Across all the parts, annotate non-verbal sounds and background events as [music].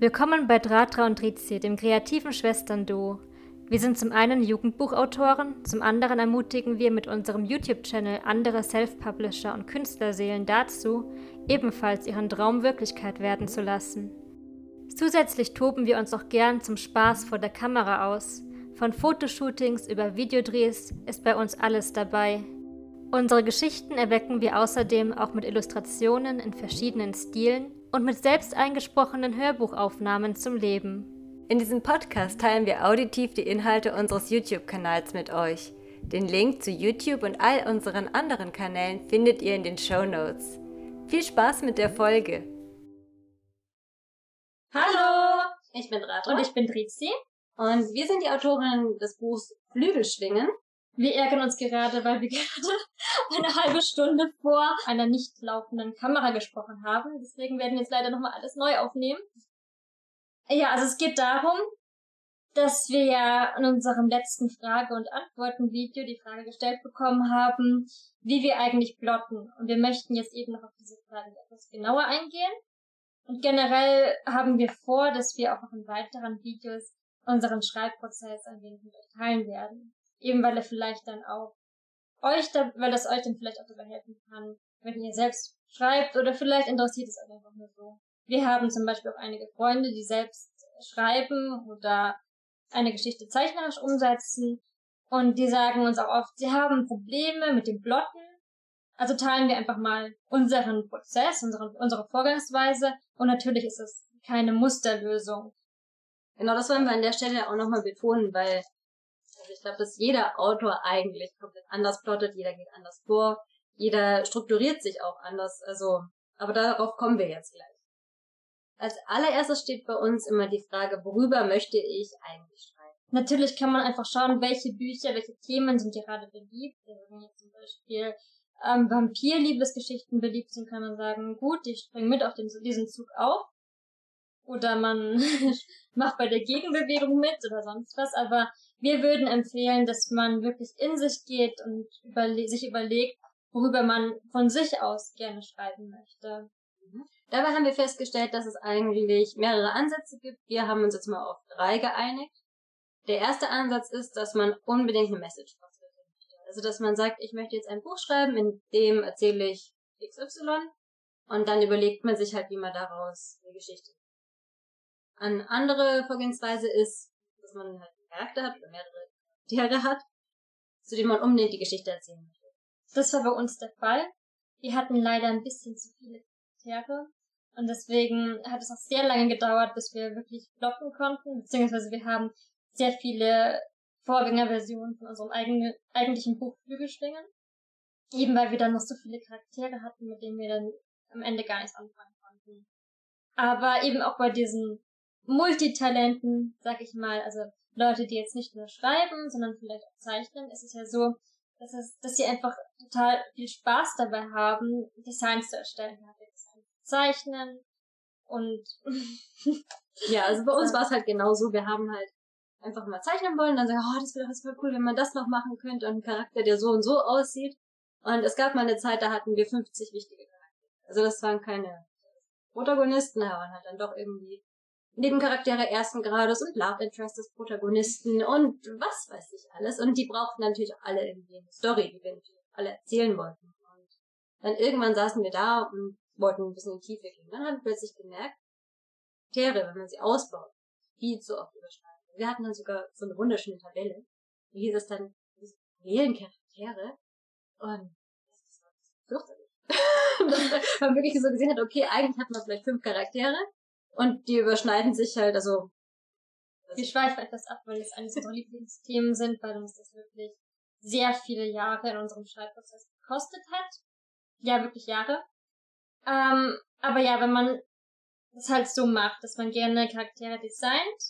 Willkommen bei Dratra und Drizi, dem kreativen Schwestern-Duo. Wir sind zum einen Jugendbuchautoren, zum anderen ermutigen wir mit unserem YouTube-Channel andere Self-Publisher und Künstlerseelen dazu, ebenfalls ihren Traum Wirklichkeit werden zu lassen. Zusätzlich toben wir uns auch gern zum Spaß vor der Kamera aus. Von Fotoshootings über Videodrehs ist bei uns alles dabei. Unsere Geschichten erwecken wir außerdem auch mit Illustrationen in verschiedenen Stilen und mit selbst eingesprochenen Hörbuchaufnahmen zum Leben. In diesem Podcast teilen wir auditiv die Inhalte unseres YouTube-Kanals mit euch. Den Link zu YouTube und all unseren anderen Kanälen findet ihr in den Show Notes. Viel Spaß mit der Folge! Hallo, ich bin Rata. Und ich bin Trizi. Und wir sind die Autorinnen des Buchs Flügelschwingen wir ärgern uns gerade, weil wir [laughs] gerade eine halbe Stunde vor einer nicht laufenden Kamera gesprochen haben. Deswegen werden wir jetzt leider nochmal alles neu aufnehmen. Ja, also es geht darum, dass wir ja in unserem letzten Frage- und Antworten-Video die Frage gestellt bekommen haben, wie wir eigentlich plotten. Und wir möchten jetzt eben noch auf diese Frage etwas genauer eingehen. Und generell haben wir vor, dass wir auch noch in weiteren Videos unseren Schreibprozess ein wenig teilen werden. Eben weil er vielleicht dann auch euch da, weil das euch dann vielleicht auch dabei helfen kann, wenn ihr selbst schreibt oder vielleicht interessiert es euch einfach nur so. Wir haben zum Beispiel auch einige Freunde, die selbst schreiben oder eine Geschichte zeichnerisch umsetzen und die sagen uns auch oft, sie haben Probleme mit dem Plotten. Also teilen wir einfach mal unseren Prozess, unsere, unsere Vorgangsweise und natürlich ist es keine Musterlösung. Genau, das wollen wir an der Stelle auch nochmal betonen, weil ich glaube, dass jeder Autor eigentlich komplett anders plottet, jeder geht anders vor, jeder strukturiert sich auch anders. Also, aber darauf kommen wir jetzt gleich. Als allererstes steht bei uns immer die Frage, worüber möchte ich eigentlich schreiben? Natürlich kann man einfach schauen, welche Bücher, welche Themen sind gerade beliebt. Wenn jetzt zum Beispiel ähm, Vampir-Liebesgeschichten beliebt sind, kann man sagen, gut, ich springe mit auf den, diesen Zug auf. Oder man [laughs] macht bei der Gegenbewegung mit oder sonst was. Aber wir würden empfehlen, dass man wirklich in sich geht und überle sich überlegt, worüber man von sich aus gerne schreiben möchte. Mhm. Dabei haben wir festgestellt, dass es eigentlich mehrere Ansätze gibt. Wir haben uns jetzt mal auf drei geeinigt. Der erste Ansatz ist, dass man unbedingt eine Message möchte. Also, dass man sagt, ich möchte jetzt ein Buch schreiben, in dem erzähle ich XY und dann überlegt man sich halt, wie man daraus eine Geschichte. Eine andere Vorgehensweise ist, dass man halt Charakter hat oder mehrere Charaktere hat, zu denen man unbedingt die Geschichte erzählen möchte. Das war bei uns der Fall. Wir hatten leider ein bisschen zu viele Charaktere und deswegen hat es auch sehr lange gedauert, bis wir wirklich blocken konnten, beziehungsweise wir haben sehr viele Vorgängerversionen von unserem eigenen, eigentlichen Buch Flügelschwingen. Eben weil wir dann noch so viele Charaktere hatten, mit denen wir dann am Ende gar nichts anfangen konnten. Aber eben auch bei diesen Multitalenten, sag ich mal, also Leute, die jetzt nicht nur schreiben, sondern vielleicht auch zeichnen, ist es ja so, dass, es, dass sie einfach total viel Spaß dabei haben, Designs zu erstellen, Designs zu zeichnen und [laughs] ja, also bei uns war es halt genau so, wir haben halt einfach mal zeichnen wollen, dann sagen, oh, das wäre voll cool, wenn man das noch machen könnte und einen Charakter, der so und so aussieht. Und es gab mal eine Zeit, da hatten wir 50 wichtige Charaktere. Also das waren keine Protagonisten, aber halt dann doch irgendwie Nebencharaktere ersten Grades und Love Interest des Protagonisten und was weiß ich alles. Und die brauchten natürlich alle irgendwie eine Story, die wir natürlich alle erzählen wollten. Und dann irgendwann saßen wir da und wollten ein bisschen in die Tiefe gehen. Dann haben wir plötzlich gemerkt, Charaktere, wenn man sie ausbaut, viel zu oft überschneiden. Wir hatten dann sogar so eine wunderschöne Tabelle. Wie hieß es dann, wählen Charaktere. Und das war fürchterlich. [laughs] Dass man wirklich so gesehen hat, okay, eigentlich hat man vielleicht fünf Charaktere und die überschneiden sich halt, also. Wir schweifen etwas ab, weil es eines unserer Lieblingsthemen sind, weil uns das wirklich sehr viele Jahre in unserem Schreibprozess gekostet hat. Ja, wirklich Jahre. Ähm, aber ja, wenn man das halt so macht, dass man gerne Charaktere designt,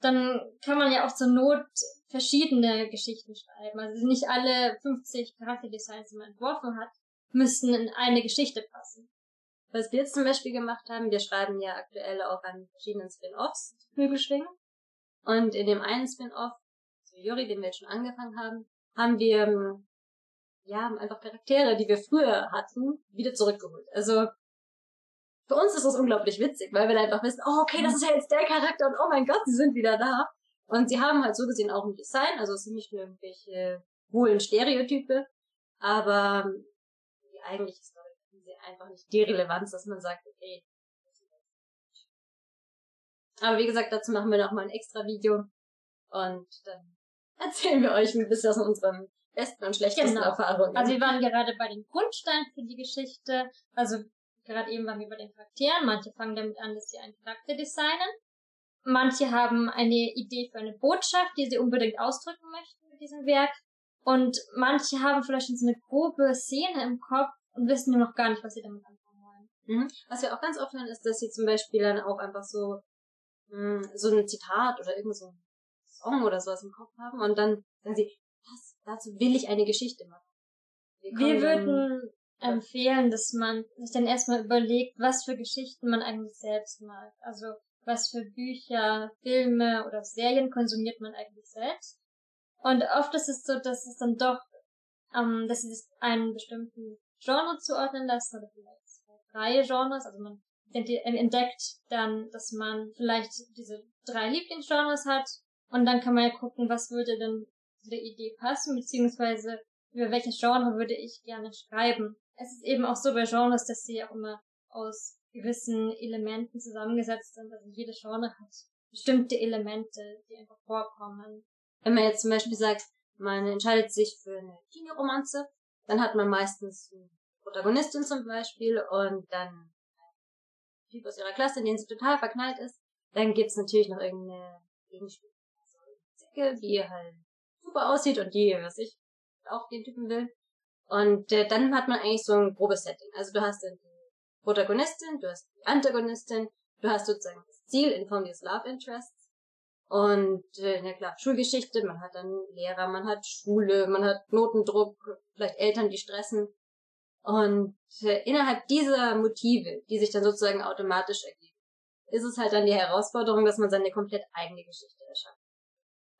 dann kann man ja auch zur Not verschiedene Geschichten schreiben. Also nicht alle 50 Charakterdesigns, die man entworfen hat, müssen in eine Geschichte passen. Was wir jetzt zum Beispiel gemacht haben, wir schreiben ja aktuell auch an verschiedenen Spin-Offs Flügelschwingen. Und in dem einen Spin-Off, zu Juri, den wir jetzt schon angefangen haben, haben wir, ähm, ja, einfach Charaktere, die wir früher hatten, wieder zurückgeholt. Also, für uns ist das unglaublich witzig, weil wir dann einfach wissen, oh, okay, das ist ja jetzt der Charakter und oh mein Gott, sie sind wieder da. Und sie haben halt so gesehen auch ein Design, also es sind nicht nur irgendwelche hohlen Stereotype, aber die eigentliche einfach nicht die Relevanz, dass man sagt, okay. Aber wie gesagt, dazu machen wir noch mal ein extra Video und dann [laughs] erzählen wir euch ein bisschen aus unseren besten und schlechtesten Genau. Erfahrungen. Also wir waren gerade bei den Grundsteinen für die Geschichte. Also gerade eben waren wir bei den Charakteren. Manche fangen damit an, dass sie einen Charakter designen. Manche haben eine Idee für eine Botschaft, die sie unbedingt ausdrücken möchten mit diesem Werk. Und manche haben vielleicht schon so eine grobe Szene im Kopf und wissen nur noch gar nicht, was sie damit anfangen wollen. Mhm. Was wir auch ganz oft hören, ist, dass sie zum Beispiel dann auch einfach so, mh, so ein Zitat oder irgend so ein Song oder sowas im Kopf haben und dann sagen sie, das, dazu will ich eine Geschichte machen. Wir dann- würden empfehlen, dass man sich dann erstmal überlegt, was für Geschichten man eigentlich selbst mag. Also was für Bücher, Filme oder Serien konsumiert man eigentlich selbst. Und oft ist es so, dass es dann doch, ähm, dass sie sich einen bestimmten Genre zuordnen lassen oder vielleicht zwei, drei Genres. Also man entdeckt dann, dass man vielleicht diese drei Lieblingsgenres hat und dann kann man ja gucken, was würde denn zu der Idee passen, beziehungsweise über welches Genre würde ich gerne schreiben. Es ist eben auch so bei Genres, dass sie auch immer aus gewissen Elementen zusammengesetzt sind. Also jede Genre hat bestimmte Elemente, die einfach vorkommen. Wenn man jetzt zum Beispiel sagt, man entscheidet sich für eine Teenie-Romanze, dann hat man meistens eine Protagonistin zum Beispiel und dann ein Typ aus ihrer Klasse, in den sie total verknallt ist. Dann gibt's natürlich noch irgendeine Gegenspiel. Also die halt super aussieht und die, was ich, auch den Typen will. Und äh, dann hat man eigentlich so ein grobes Setting. Also du hast dann die Protagonistin, du hast die Antagonistin, du hast sozusagen das Ziel in Form des Love Interests. Und äh, na klar, Schulgeschichte, man hat dann Lehrer, man hat Schule, man hat Notendruck, vielleicht Eltern, die stressen. Und äh, innerhalb dieser Motive, die sich dann sozusagen automatisch ergeben, ist es halt dann die Herausforderung, dass man seine komplett eigene Geschichte erschafft.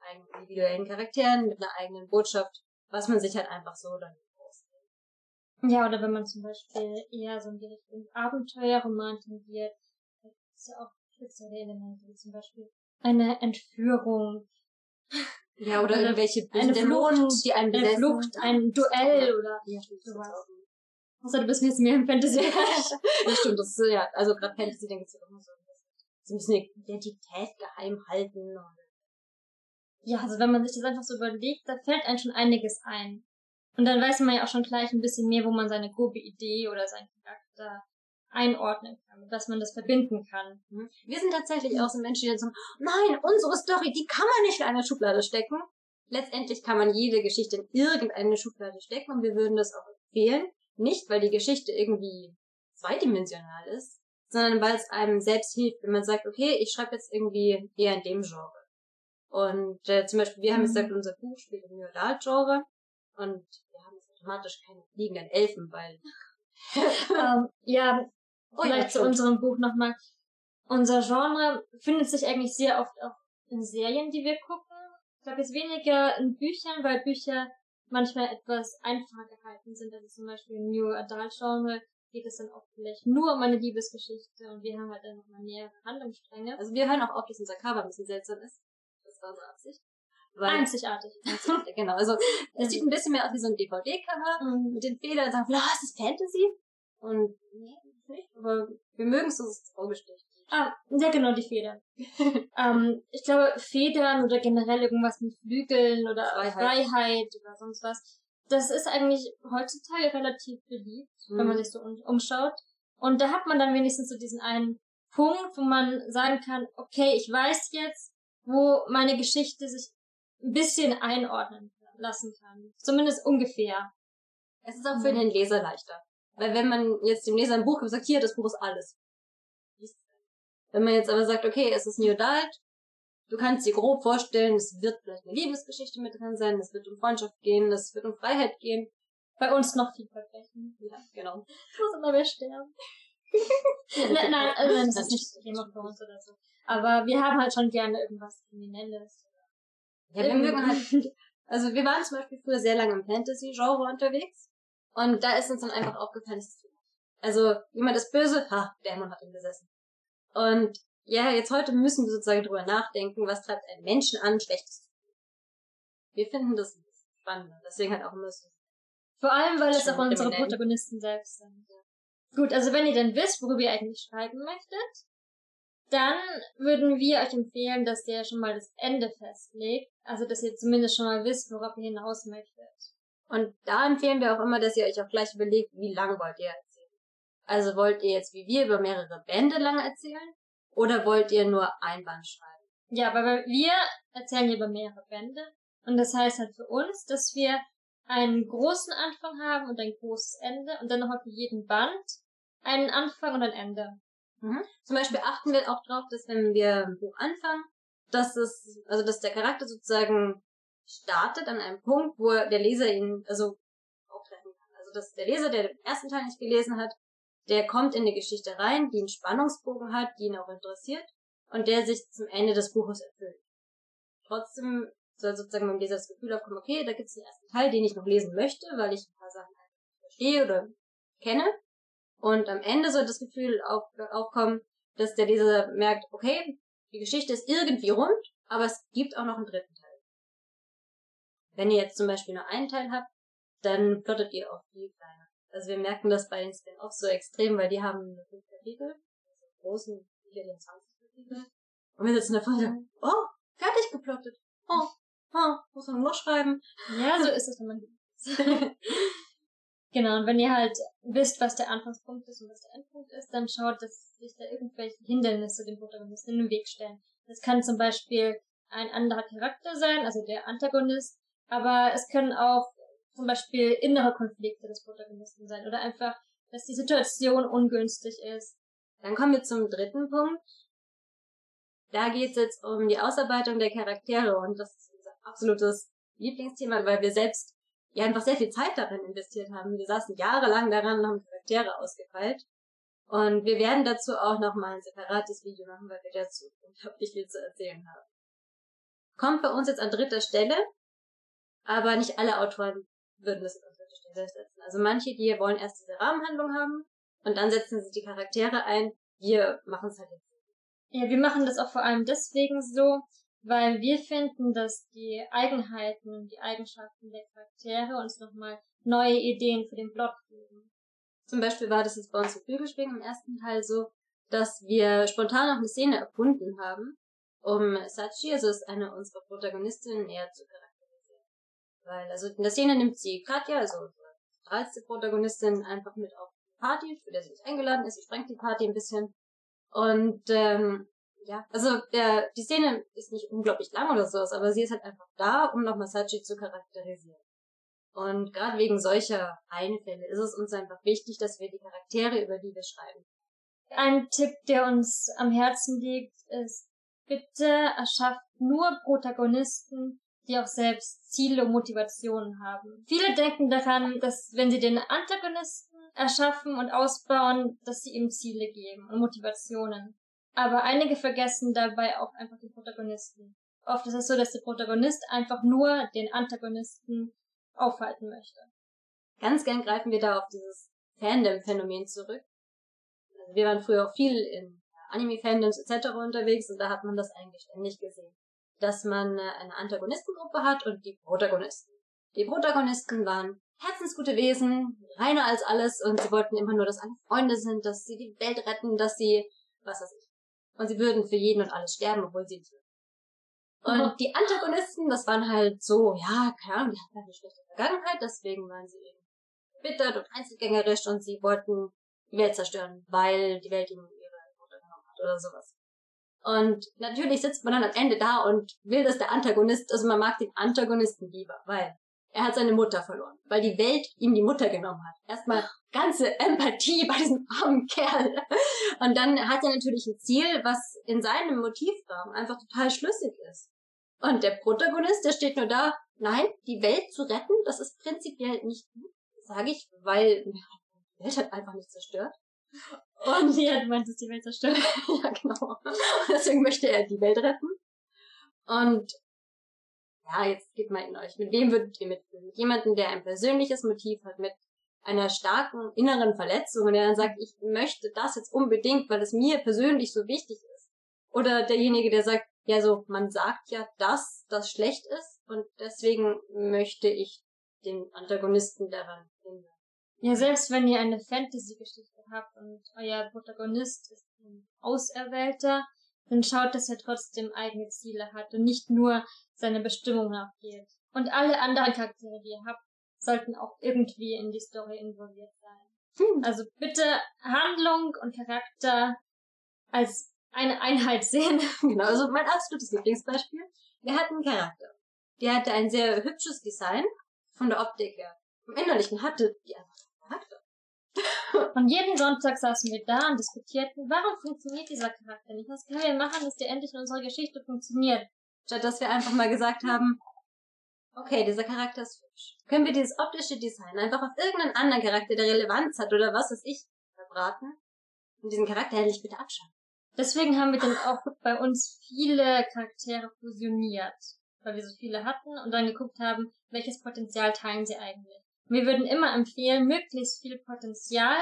Eigenen individuellen Charakteren, mit einer eigenen Botschaft, was man sich halt einfach so dann ausdenkt. Ja, oder wenn man zum Beispiel eher so in die Richtung Abenteuerroman tendiert, da gibt's ja auch spezielle Elemente, wie zum Beispiel eine Entführung, Ja, oder, Oder irgendwelche eine Dämonen, Flucht, die einen eine besetzen. Flucht, ein Duell oder Ja, stimmt, das sowas. Außer du bist jetzt mehr im fantasy [laughs] Ja, stimmt, das ist, ja, also gerade Fantasy, gibt's ja immer so, so ein bisschen Identität geheim halten. Ja, also wenn man sich das einfach so überlegt, da fällt einem schon einiges ein. Und dann weiß man ja auch schon gleich ein bisschen mehr, wo man seine grobe Idee oder seinen Charakter einordnen kann, was man das verbinden kann. Mhm. Wir sind tatsächlich auch so Menschen, die sagen, nein, unsere Story, die kann man nicht in eine Schublade stecken. Letztendlich kann man jede Geschichte in irgendeine Schublade stecken und wir würden das auch empfehlen. Nicht, weil die Geschichte irgendwie zweidimensional ist, sondern weil es einem selbst hilft, wenn man sagt, okay, ich schreibe jetzt irgendwie eher in dem Genre. Und äh, zum Beispiel, wir haben jetzt Mhm. gesagt, unser Buch spielt im New Adult Genre und wir haben jetzt automatisch keine fliegenden Elfen, weil [laughs] [laughs] ähm, ja, vielleicht zu unserem Buch nochmal. Unser Genre findet sich eigentlich sehr oft auch in Serien, die wir gucken. Ich glaube jetzt weniger in Büchern, weil Bücher manchmal etwas einfacher gehalten sind. Also zum Beispiel im New Adult Genre geht es dann auch vielleicht nur um eine Liebesgeschichte und wir haben halt dann nochmal mehrere Handlungsstränge. Also wir hören auch auf, dass unser Cover ein bisschen seltsam ist. Das war unsere Absicht. Weil, Einzigartig. [laughs] genau, also es sieht ein bisschen mehr aus wie so ein DVD-Cover Mhm. mit den Federn und sagen, ja, ist das Fantasy? Und nee, nicht, aber wir mögen es, dass es ins Auge sticht. Ah, ja genau, die Federn. [laughs] ähm, ich glaube, Federn oder generell irgendwas mit Flügeln oder Freiheit. Freiheit, oder sonst was, das ist eigentlich heutzutage relativ beliebt, wenn man sich so um, umschaut. Und da hat man dann wenigstens so diesen einen Punkt, wo man sagen kann, okay, ich weiß jetzt, wo meine Geschichte sich ein bisschen einordnen lassen kann. Zumindest ungefähr. Es ist auch für den Leser leichter. Weil wenn man jetzt dem Leser ein Buch gibt, sagt, hier, das Buch ist alles. Wenn man jetzt aber sagt, okay, es ist New Adult, du kannst dir grob vorstellen, es wird vielleicht eine Liebesgeschichte mit drin sein, es wird um Freundschaft gehen, es wird um Freiheit gehen. Bei uns noch viel Verbrechen. Ja, genau. Ich muss immer mehr sterben. [laughs] nein, nein, also das ist nicht Thema für uns oder so. Aber wir haben halt schon gerne irgendwas Kriminelles. Ja, wir mögen halt, also wir waren zum Beispiel früher sehr lange im Fantasy-Genre unterwegs und da ist uns dann einfach aufgefallen, dass Also, jemand ist böse, ha, Dämon hat ihn besessen. Und ja, jetzt heute müssen wir sozusagen drüber nachdenken, was treibt einen Menschen an, Schlechtes zu tun. Wir finden das spannend. Deswegen halt auch immer so. Vor allem, weil es auch unsere kriminell. Protagonisten selbst sind. Gut, also wenn ihr denn wisst, worüber ihr eigentlich schreiben möchtet, dann würden wir euch empfehlen, dass ihr schon mal das Ende festlegt. Also, dass ihr zumindest schon mal wisst, worauf ihr hinaus möchtet. Und da empfehlen wir auch immer, dass ihr euch auch gleich überlegt, wie lang wollt ihr erzählen. Also wollt ihr jetzt wie wir über mehrere Bände lang erzählen? Oder wollt ihr nur ein Band schreiben? Ja, aber wir erzählen hier über mehrere Bände. Und das heißt halt für uns, dass wir einen großen Anfang haben und ein großes Ende und dann nochmal für jeden Band einen Anfang und ein Ende. Mhm. Zum Beispiel achten wir auch drauf, dass wenn wir ein Buch anfangen, dass es, also dass der Charakter sozusagen startet an einem Punkt, wo der Leser ihn, also auch treffen kann. Also dass der Leser, der den ersten Teil nicht gelesen hat, der kommt in eine Geschichte rein, die einen Spannungsbogen hat, die ihn auch interessiert und der sich zum Ende des Buches erfüllt. Trotzdem soll sozusagen beim Leser das Gefühl aufkommen, okay, da gibt es den ersten Teil, den ich noch lesen möchte, weil ich ein paar Sachen verstehe oder kenne. Und am Ende soll das Gefühl auf, aufkommen, dass der Leser merkt, okay, die Geschichte ist irgendwie rund, aber es gibt auch noch einen dritten. Wenn ihr jetzt zum Beispiel nur einen Teil habt, dann plottet ihr auch viel kleiner. Also wir merken das bei den Spin-Offs so extrem, weil die haben nur fünf Kapitel, also großen, viele die haben 20 Kapitel. Und wir sitzen da vorne, und sagen, oh, fertig geplottet. Oh, oh, muss man noch schreiben. Ja, so ist es, wenn man [laughs] Genau, und wenn ihr halt wisst, was der Anfangspunkt ist und was der Endpunkt ist, dann schaut, dass sich da irgendwelche Hindernisse dem Protagonisten in den Weg stellen. Das kann zum Beispiel ein anderer Charakter sein, also der Antagonist, aber es können auch zum Beispiel innere Konflikte des Protagonisten sein oder einfach, dass die Situation ungünstig ist. Dann kommen wir zum dritten Punkt. Da geht es jetzt um die Ausarbeitung der Charaktere und das ist unser absolutes Lieblingsthema, weil wir selbst ja einfach sehr viel Zeit darin investiert haben. Wir saßen jahrelang daran und haben Charaktere ausgefeilt. Und wir werden dazu auch nochmal ein separates Video machen, weil wir dazu unglaublich viel zu erzählen haben. Kommt bei uns jetzt an dritter Stelle, aber nicht alle Autoren würden das an dritter Stelle setzen. Also manche, die wollen erst diese Rahmenhandlung haben und dann setzen sie die Charaktere ein. Wir machen es halt jetzt. Ja, wir machen das auch vor allem deswegen so, weil wir finden, dass die Eigenheiten und die Eigenschaften der Charaktere uns nochmal neue Ideen für den Plot geben. Zum Beispiel war das jetzt bei uns im Flügelschwingen im ersten Teil so, dass wir spontan noch eine Szene erfunden haben, um Sachi, also ist eine unserer Protagonistinnen, näher zu charakterisieren. Weil, also in der Szene nimmt sie Katja, also unsere zentralste Protagonistin, einfach mit auf die Party, für der sie nicht eingeladen ist. Sie sprengt die Party ein bisschen. Und ähm, ja, also der, die Szene ist nicht unglaublich lang oder sowas, aber sie ist halt einfach da, um noch Masachi zu charakterisieren. Und gerade wegen solcher Einfälle ist es uns einfach wichtig, dass wir die Charaktere, über die wir schreiben. Ein Tipp, der uns am Herzen liegt, ist, bitte erschafft nur Protagonisten, die auch selbst Ziele und Motivationen haben. Viele denken daran, dass wenn sie den Antagonisten erschaffen und ausbauen, dass sie ihm Ziele geben und Motivationen. Aber einige vergessen dabei auch einfach den Protagonisten. Oft ist es so, dass der Protagonist einfach nur den Antagonisten aufhalten möchte. Ganz gern greifen wir da auf dieses Fandom-Phänomen zurück. Also wir waren früher auch viel in Anime-Fandoms etc. unterwegs und da hat man das eigentlich ständig gesehen. Dass man äh, eine Antagonistengruppe hat und die Protagonisten. Die Protagonisten waren herzensgute Wesen, reiner als alles und sie wollten immer nur, dass alle Freunde sind, dass sie die Welt retten, dass sie, was weiß ich. Und sie würden für jeden und alles sterben, obwohl sie nicht würden. Und Mhm. die Antagonisten, das waren halt so, ja, keine Ahnung, die hatten halt eine schlechte Vergangenheit, deswegen waren sie eben bittert und einzelgängerisch und sie wollten die Welt zerstören, weil die Welt ihnen ihre Mutter genommen hat oder sowas. Und natürlich sitzt man dann am Ende da und will, dass der Antagonist, also man mag den Antagonisten lieber, weil er hat seine Mutter verloren, weil die Welt ihm die Mutter genommen hat. Erstmal ganze Empathie bei diesem [laughs] armen Kerl. Und dann hat er natürlich ein Ziel, was in seinem Motivrahmen einfach total schlüssig ist. Und der Protagonist, der steht nur da, nein, die Welt zu retten, das ist prinzipiell nicht gut, sage ich, weil die Welt hat einfach nicht zerstört. Und [laughs] Ja, du meinst, dass die Welt zerstört. [laughs] ja, genau. Deswegen möchte er die Welt retten. Und ja, jetzt geht mal in euch. Mit wem würdet ihr mitfühlen? Mit jemandem, der ein persönliches Motiv hat, mit einer starken inneren Verletzung und der dann sagt, ich möchte das jetzt unbedingt, weil es mir persönlich so wichtig ist. Oder derjenige, der sagt, ja so, man sagt ja, dass das schlecht ist und deswegen möchte ich den Antagonisten daran. Ja, selbst wenn ihr eine Fantasy-Geschichte habt und euer Protagonist ist ein Auserwählter, dann schaut, dass er trotzdem eigene Ziele hat und nicht nur seine Bestimmung nachgeht. Und alle anderen Charaktere, die ihr habt, sollten auch irgendwie in die Story involviert sein. Hm. Also bitte Handlung und Charakter als eine Einheit [laughs] sehen. Genau, also mein absolutes Lieblingsbeispiel. Wir hatten einen Charakter. Der hatte ein sehr hübsches Design von der Optik her. Im Innerlichen hatte die einfach. Und jeden Sonntag saßen wir da und diskutierten, warum funktioniert dieser Charakter nicht? Was können wir machen, dass der endlich in unserer Geschichte funktioniert? Statt dass wir einfach mal gesagt haben, okay, dieser Charakter ist hübsch. Können wir dieses optische Design einfach auf irgendeinen anderen Charakter, der Relevanz hat oder was weiß ich, verbraten und diesen Charakter endlich bitte abschauen. Deswegen haben wir dann auch bei uns viele Charaktere fusioniert, weil wir so viele hatten und dann geguckt haben, welches Potenzial teilen sie eigentlich. Wir würden immer empfehlen, möglichst viel Potenzial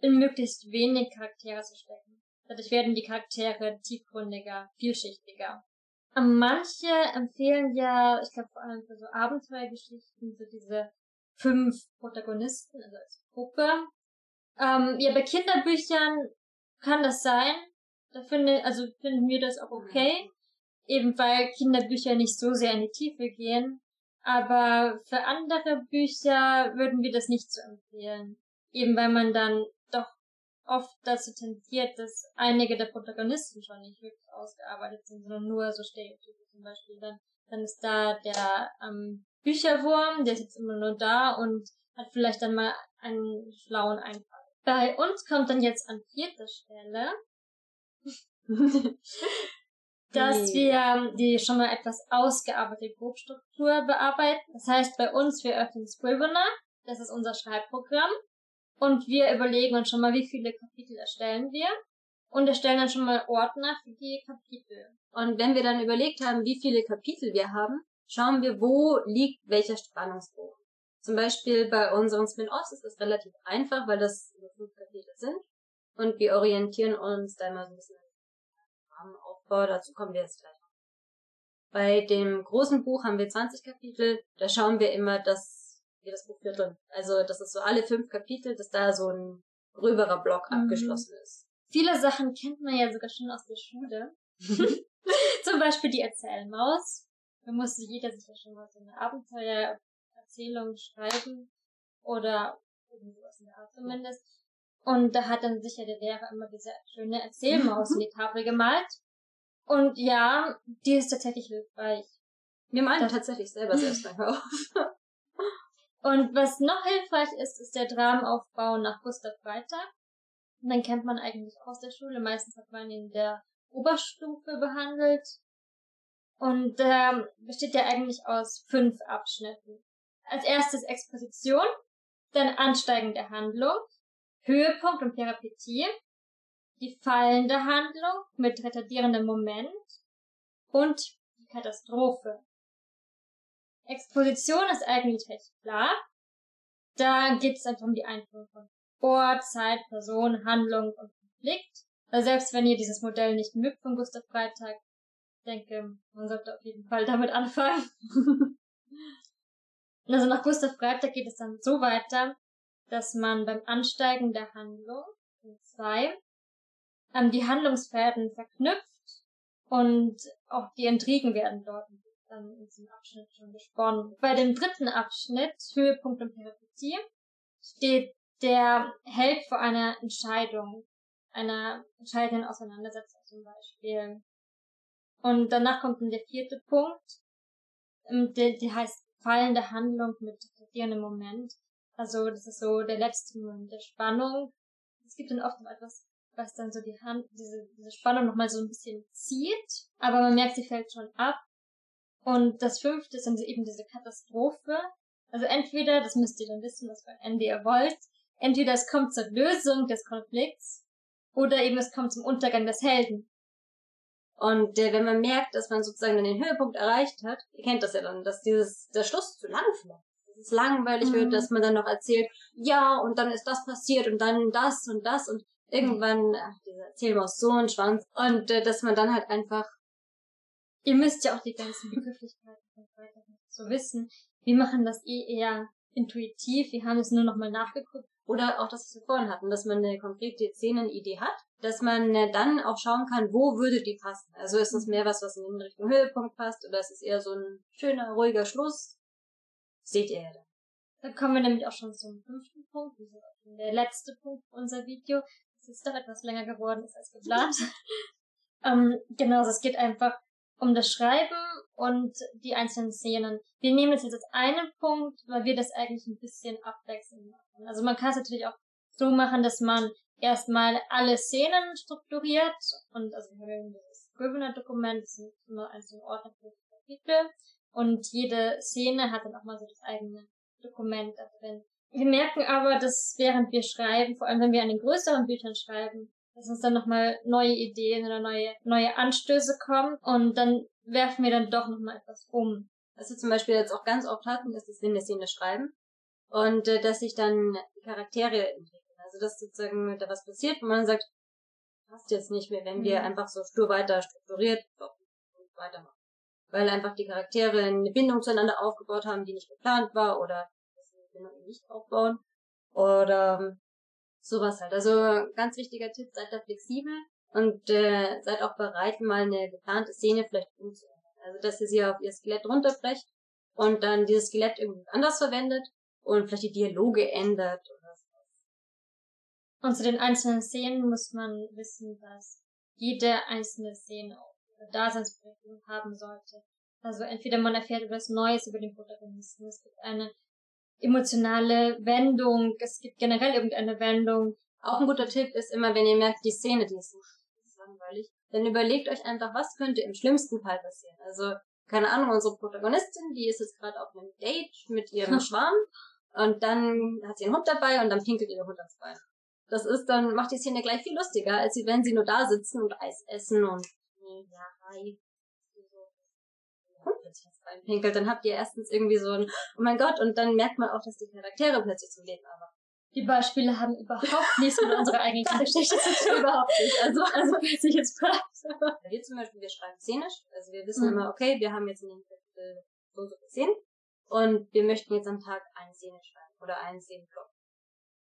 in möglichst wenig Charaktere zu stecken. Dadurch werden die Charaktere tiefgründiger, vielschichtiger. Manche empfehlen ja, ich glaube vor allem für so Abenteuergeschichten, so diese fünf Protagonisten, also als Gruppe. Ähm, ja, bei Kinderbüchern kann das sein. Da finde, also finden wir das auch okay. Eben weil Kinderbücher nicht so sehr in die Tiefe gehen. Aber für andere Bücher würden wir das nicht so empfehlen. Eben weil man dann oft dazu tendiert, dass einige der Protagonisten schon nicht wirklich ausgearbeitet sind, sondern nur so Stereotype zum Beispiel. Dann, dann ist da der ähm, Bücherwurm, der sitzt immer nur da und hat vielleicht dann mal einen schlauen Einfall. Bei uns kommt dann jetzt an vierter Stelle, [laughs] [laughs] dass wir die schon mal etwas ausgearbeitete Grobstruktur bearbeiten. Das heißt, bei uns, wir öffnen Scrivener, das ist unser Schreibprogramm, und wir überlegen uns schon mal, wie viele Kapitel erstellen wir. Und erstellen dann schon mal Ordner für die Kapitel. Und wenn wir dann überlegt haben, wie viele Kapitel wir haben, schauen wir, wo liegt welcher Spannungsbogen. Zum Beispiel bei unseren Spin-Offs ist das relativ einfach, weil das nur fünf Kapitel sind. Und wir orientieren uns da immer so ein bisschen Aufbau. Dazu kommen wir jetzt gleich noch. Bei dem großen Buch haben wir 20 Kapitel. Da schauen wir immer, dass wie das Buch hier drin. Also, das ist so alle fünf Kapitel, dass da so ein gröberer Block mhm. abgeschlossen ist. Viele Sachen kennt man ja sogar schon aus der Schule. [laughs] Zum Beispiel die Erzählmaus. Da musste jeder sich ja schon mal so eine Abenteuererzählung schreiben. Oder irgendwas in der Art zumindest. Und da hat dann sicher der Lehrer immer diese schöne Erzählmaus in die [laughs] Tafel gemalt. Und ja, die ist tatsächlich hilfreich. Wir malen tatsächlich selber selbst [laughs] auf. Und was noch hilfreich ist, ist der Dramenaufbau nach Gustav Freitag. Den kennt man eigentlich aus der Schule. Meistens hat man ihn in der Oberstufe behandelt. Und der besteht ja eigentlich aus fünf Abschnitten. Als erstes Exposition, dann ansteigende Handlung, Höhepunkt und Peripetie, die fallende Handlung mit retardierendem Moment und die Katastrophe. Exposition ist eigentlich recht klar. Da geht es einfach um die Einführung von Ort, Zeit, Person, Handlung und Konflikt. Also selbst wenn ihr dieses Modell nicht mögt von Gustav Freitag, denke, man sollte auf jeden Fall damit anfangen. [laughs] also nach Gustav Freitag geht es dann so weiter, dass man beim Ansteigen der Handlung, in zwei, ähm, die Handlungsfäden verknüpft und auch die Intrigen werden dort dann in diesem Abschnitt schon gesponnen. Bei dem dritten Abschnitt, Höhepunkt und Peripetie, steht der Held vor einer Entscheidung, einer entscheidenden Auseinandersetzung zum Beispiel. Und danach kommt dann der vierte Punkt, ähm, der, der heißt fallende Handlung mit reflektierendem Moment. Also das ist so der letzte Moment der Spannung. Es gibt dann oft noch etwas, was dann so die Hand, diese, diese Spannung nochmal so ein bisschen zieht, aber man merkt, sie fällt schon ab. Und das fünfte ist dann eben diese Katastrophe. Also entweder, das müsst ihr dann wissen, was für ein Ende ihr wollt, entweder es kommt zur Lösung des Konflikts oder eben es kommt zum Untergang des Helden. Und äh, wenn man merkt, dass man sozusagen dann den Höhepunkt erreicht hat, ihr kennt das ja dann, dass dieses der Schluss zu lang vielleicht. Das es langweilig Mhm. wird, dass man dann noch erzählt, ja, und dann ist das passiert und dann das und das und irgendwann, ach, dieser Erzählmaus so ein Schwanz. Und äh, dass man dann halt einfach, Ihr müsst ja auch die ganzen Begrifflichkeiten und so weiter so wissen. Wir machen das eh eher intuitiv. Wir haben es nur nochmal nachgeguckt. oder auch das, was wir vorhin hatten, dass man eine konkrete Szenenidee hat, dass man äh, dann auch schauen kann, wo würde die passen. Also ist das mehr was, was in Richtung Höhepunkt passt oder ist es eher so ein schöner, ruhiger Schluss? Seht ihr ja dann. Dann kommen wir nämlich auch schon zum fünften Punkt. Der letzte Punkt unser Video. Das ist doch etwas länger geworden ist als geplant. [laughs] ähm, genau, also es geht einfach um das Schreiben und die einzelnen Szenen. Wir nehmen das jetzt als einen Punkt, weil wir das eigentlich ein bisschen abwechselnd machen. Also man kann es natürlich auch so machen, dass man erstmal alle Szenen strukturiert und also wir haben das Scrivener-Dokument, das sind immer einzelne Ordner für Kapitel und jede Szene hat dann auch mal so das eigene Dokument da drin. Wir merken aber, dass während wir schreiben, vor allem wenn wir an den größeren Büchern schreiben, dass uns dann nochmal neue Ideen oder neue, neue Anstöße kommen und dann werfen wir dann doch nochmal etwas um. Was wir zum Beispiel jetzt auch ganz oft hatten, ist, dass wir eine Szene schreiben und äh, dass sich dann die Charaktere entwickeln. Also dass sozusagen da was passiert, wo man sagt, passt jetzt nicht mehr, wenn wir Mhm. einfach so stur weiter strukturiert und weitermachen. Weil einfach die Charaktere eine Bindung zueinander aufgebaut haben, die nicht geplant war oder eine eben nicht aufbauen. Oder ähm, sowas halt. Also ganz wichtiger Tipp, seid da flexibel und äh, seid auch bereit, mal eine geplante Szene vielleicht umzuändern. Also dass ihr sie auf ihr Skelett runterbrecht und dann dieses Skelett irgendwie anders verwendet und vielleicht die Dialoge ändert oder so. Und zu den einzelnen Szenen muss man wissen, dass jede einzelne Szene auch ihre Daseinsberechtigung haben sollte. Also entweder man erfährt etwas Neues über den Protagonisten, es gibt eine emotionale Wendung, es gibt generell irgendeine Wendung. Auch ein guter Tipp ist immer, wenn ihr merkt, die Szene, die ist so langweilig, dann überlegt euch einfach, was könnte im schlimmsten Fall passieren. Also, keine Ahnung, unsere Protagonistin, die ist jetzt gerade auf einem Date mit ihrem [laughs] Schwarm und dann hat sie einen Hund dabei und dann pinkelt ihr Hund ans Bein. Das ist dann, macht die Szene gleich viel lustiger, als wenn sie nur da sitzen und Eis essen und ja, hi. Der Hund plötzlich ans Bein pinkelt, dann habt ihr erstens irgendwie so ein, oh mein Gott, und dann merkt man auch, dass die Charaktere plötzlich zum Leben erwachen. Die Beispiele haben überhaupt nichts mit unserer eigentlichen [laughs] Geschichte zu tun. Überhaupt nicht. Also, Also, [laughs] falls ich jetzt fragt. Wir zum Beispiel, wir schreiben szenisch. Also wir wissen Mhm. immer, okay, wir haben jetzt in dem Kapitel so und so Szenen und wir möchten jetzt am Tag eine Szene schreiben oder einen Szenenblock.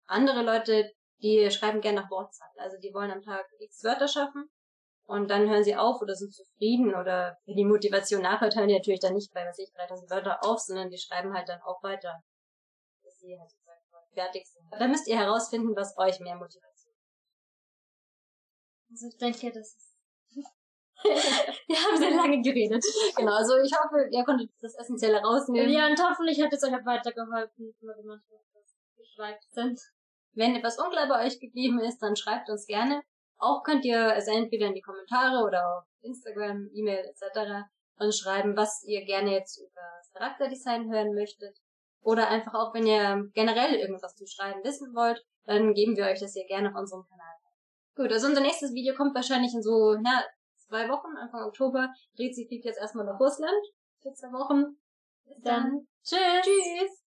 Andere Leute, die schreiben gerne nach Wortzahl. Also die wollen am Tag x Wörter schaffen und dann hören sie auf oder sind zufrieden oder wenn die Motivation nachhört, hören die natürlich dann nicht bei, was ich, 3000 Wörter auf, sondern die schreiben halt dann auch weiter, bis sie halt sozusagen fertig sind. Da müsst ihr herausfinden, was euch mehr Motivation Also ich denke, das ist. [laughs] Wir haben sehr lange geredet. Genau, also ich hoffe, ihr konntet das Essentielle rausnehmen. Ja, und hoffentlich hat es euch auch weitergeholfen, weil wir manchmal geschweigt sind. Wenn etwas unklar bei euch geblieben ist, dann schreibt uns gerne. Auch könnt ihr es entweder in die Kommentare oder auf Instagram, E-Mail etc. uns schreiben, was ihr gerne jetzt über das Charakterdesign hören möchtet. Oder einfach auch, wenn ihr generell irgendwas zum Schreiben wissen wollt, dann geben wir euch das hier gerne auf unserem Kanal. Gut, also unser nächstes Video kommt wahrscheinlich in so, na, zwei Wochen, Anfang Oktober. Rezi fliegt jetzt erstmal nach Russland für zwei Wochen. Bis dann. Tschüss. Tschüss.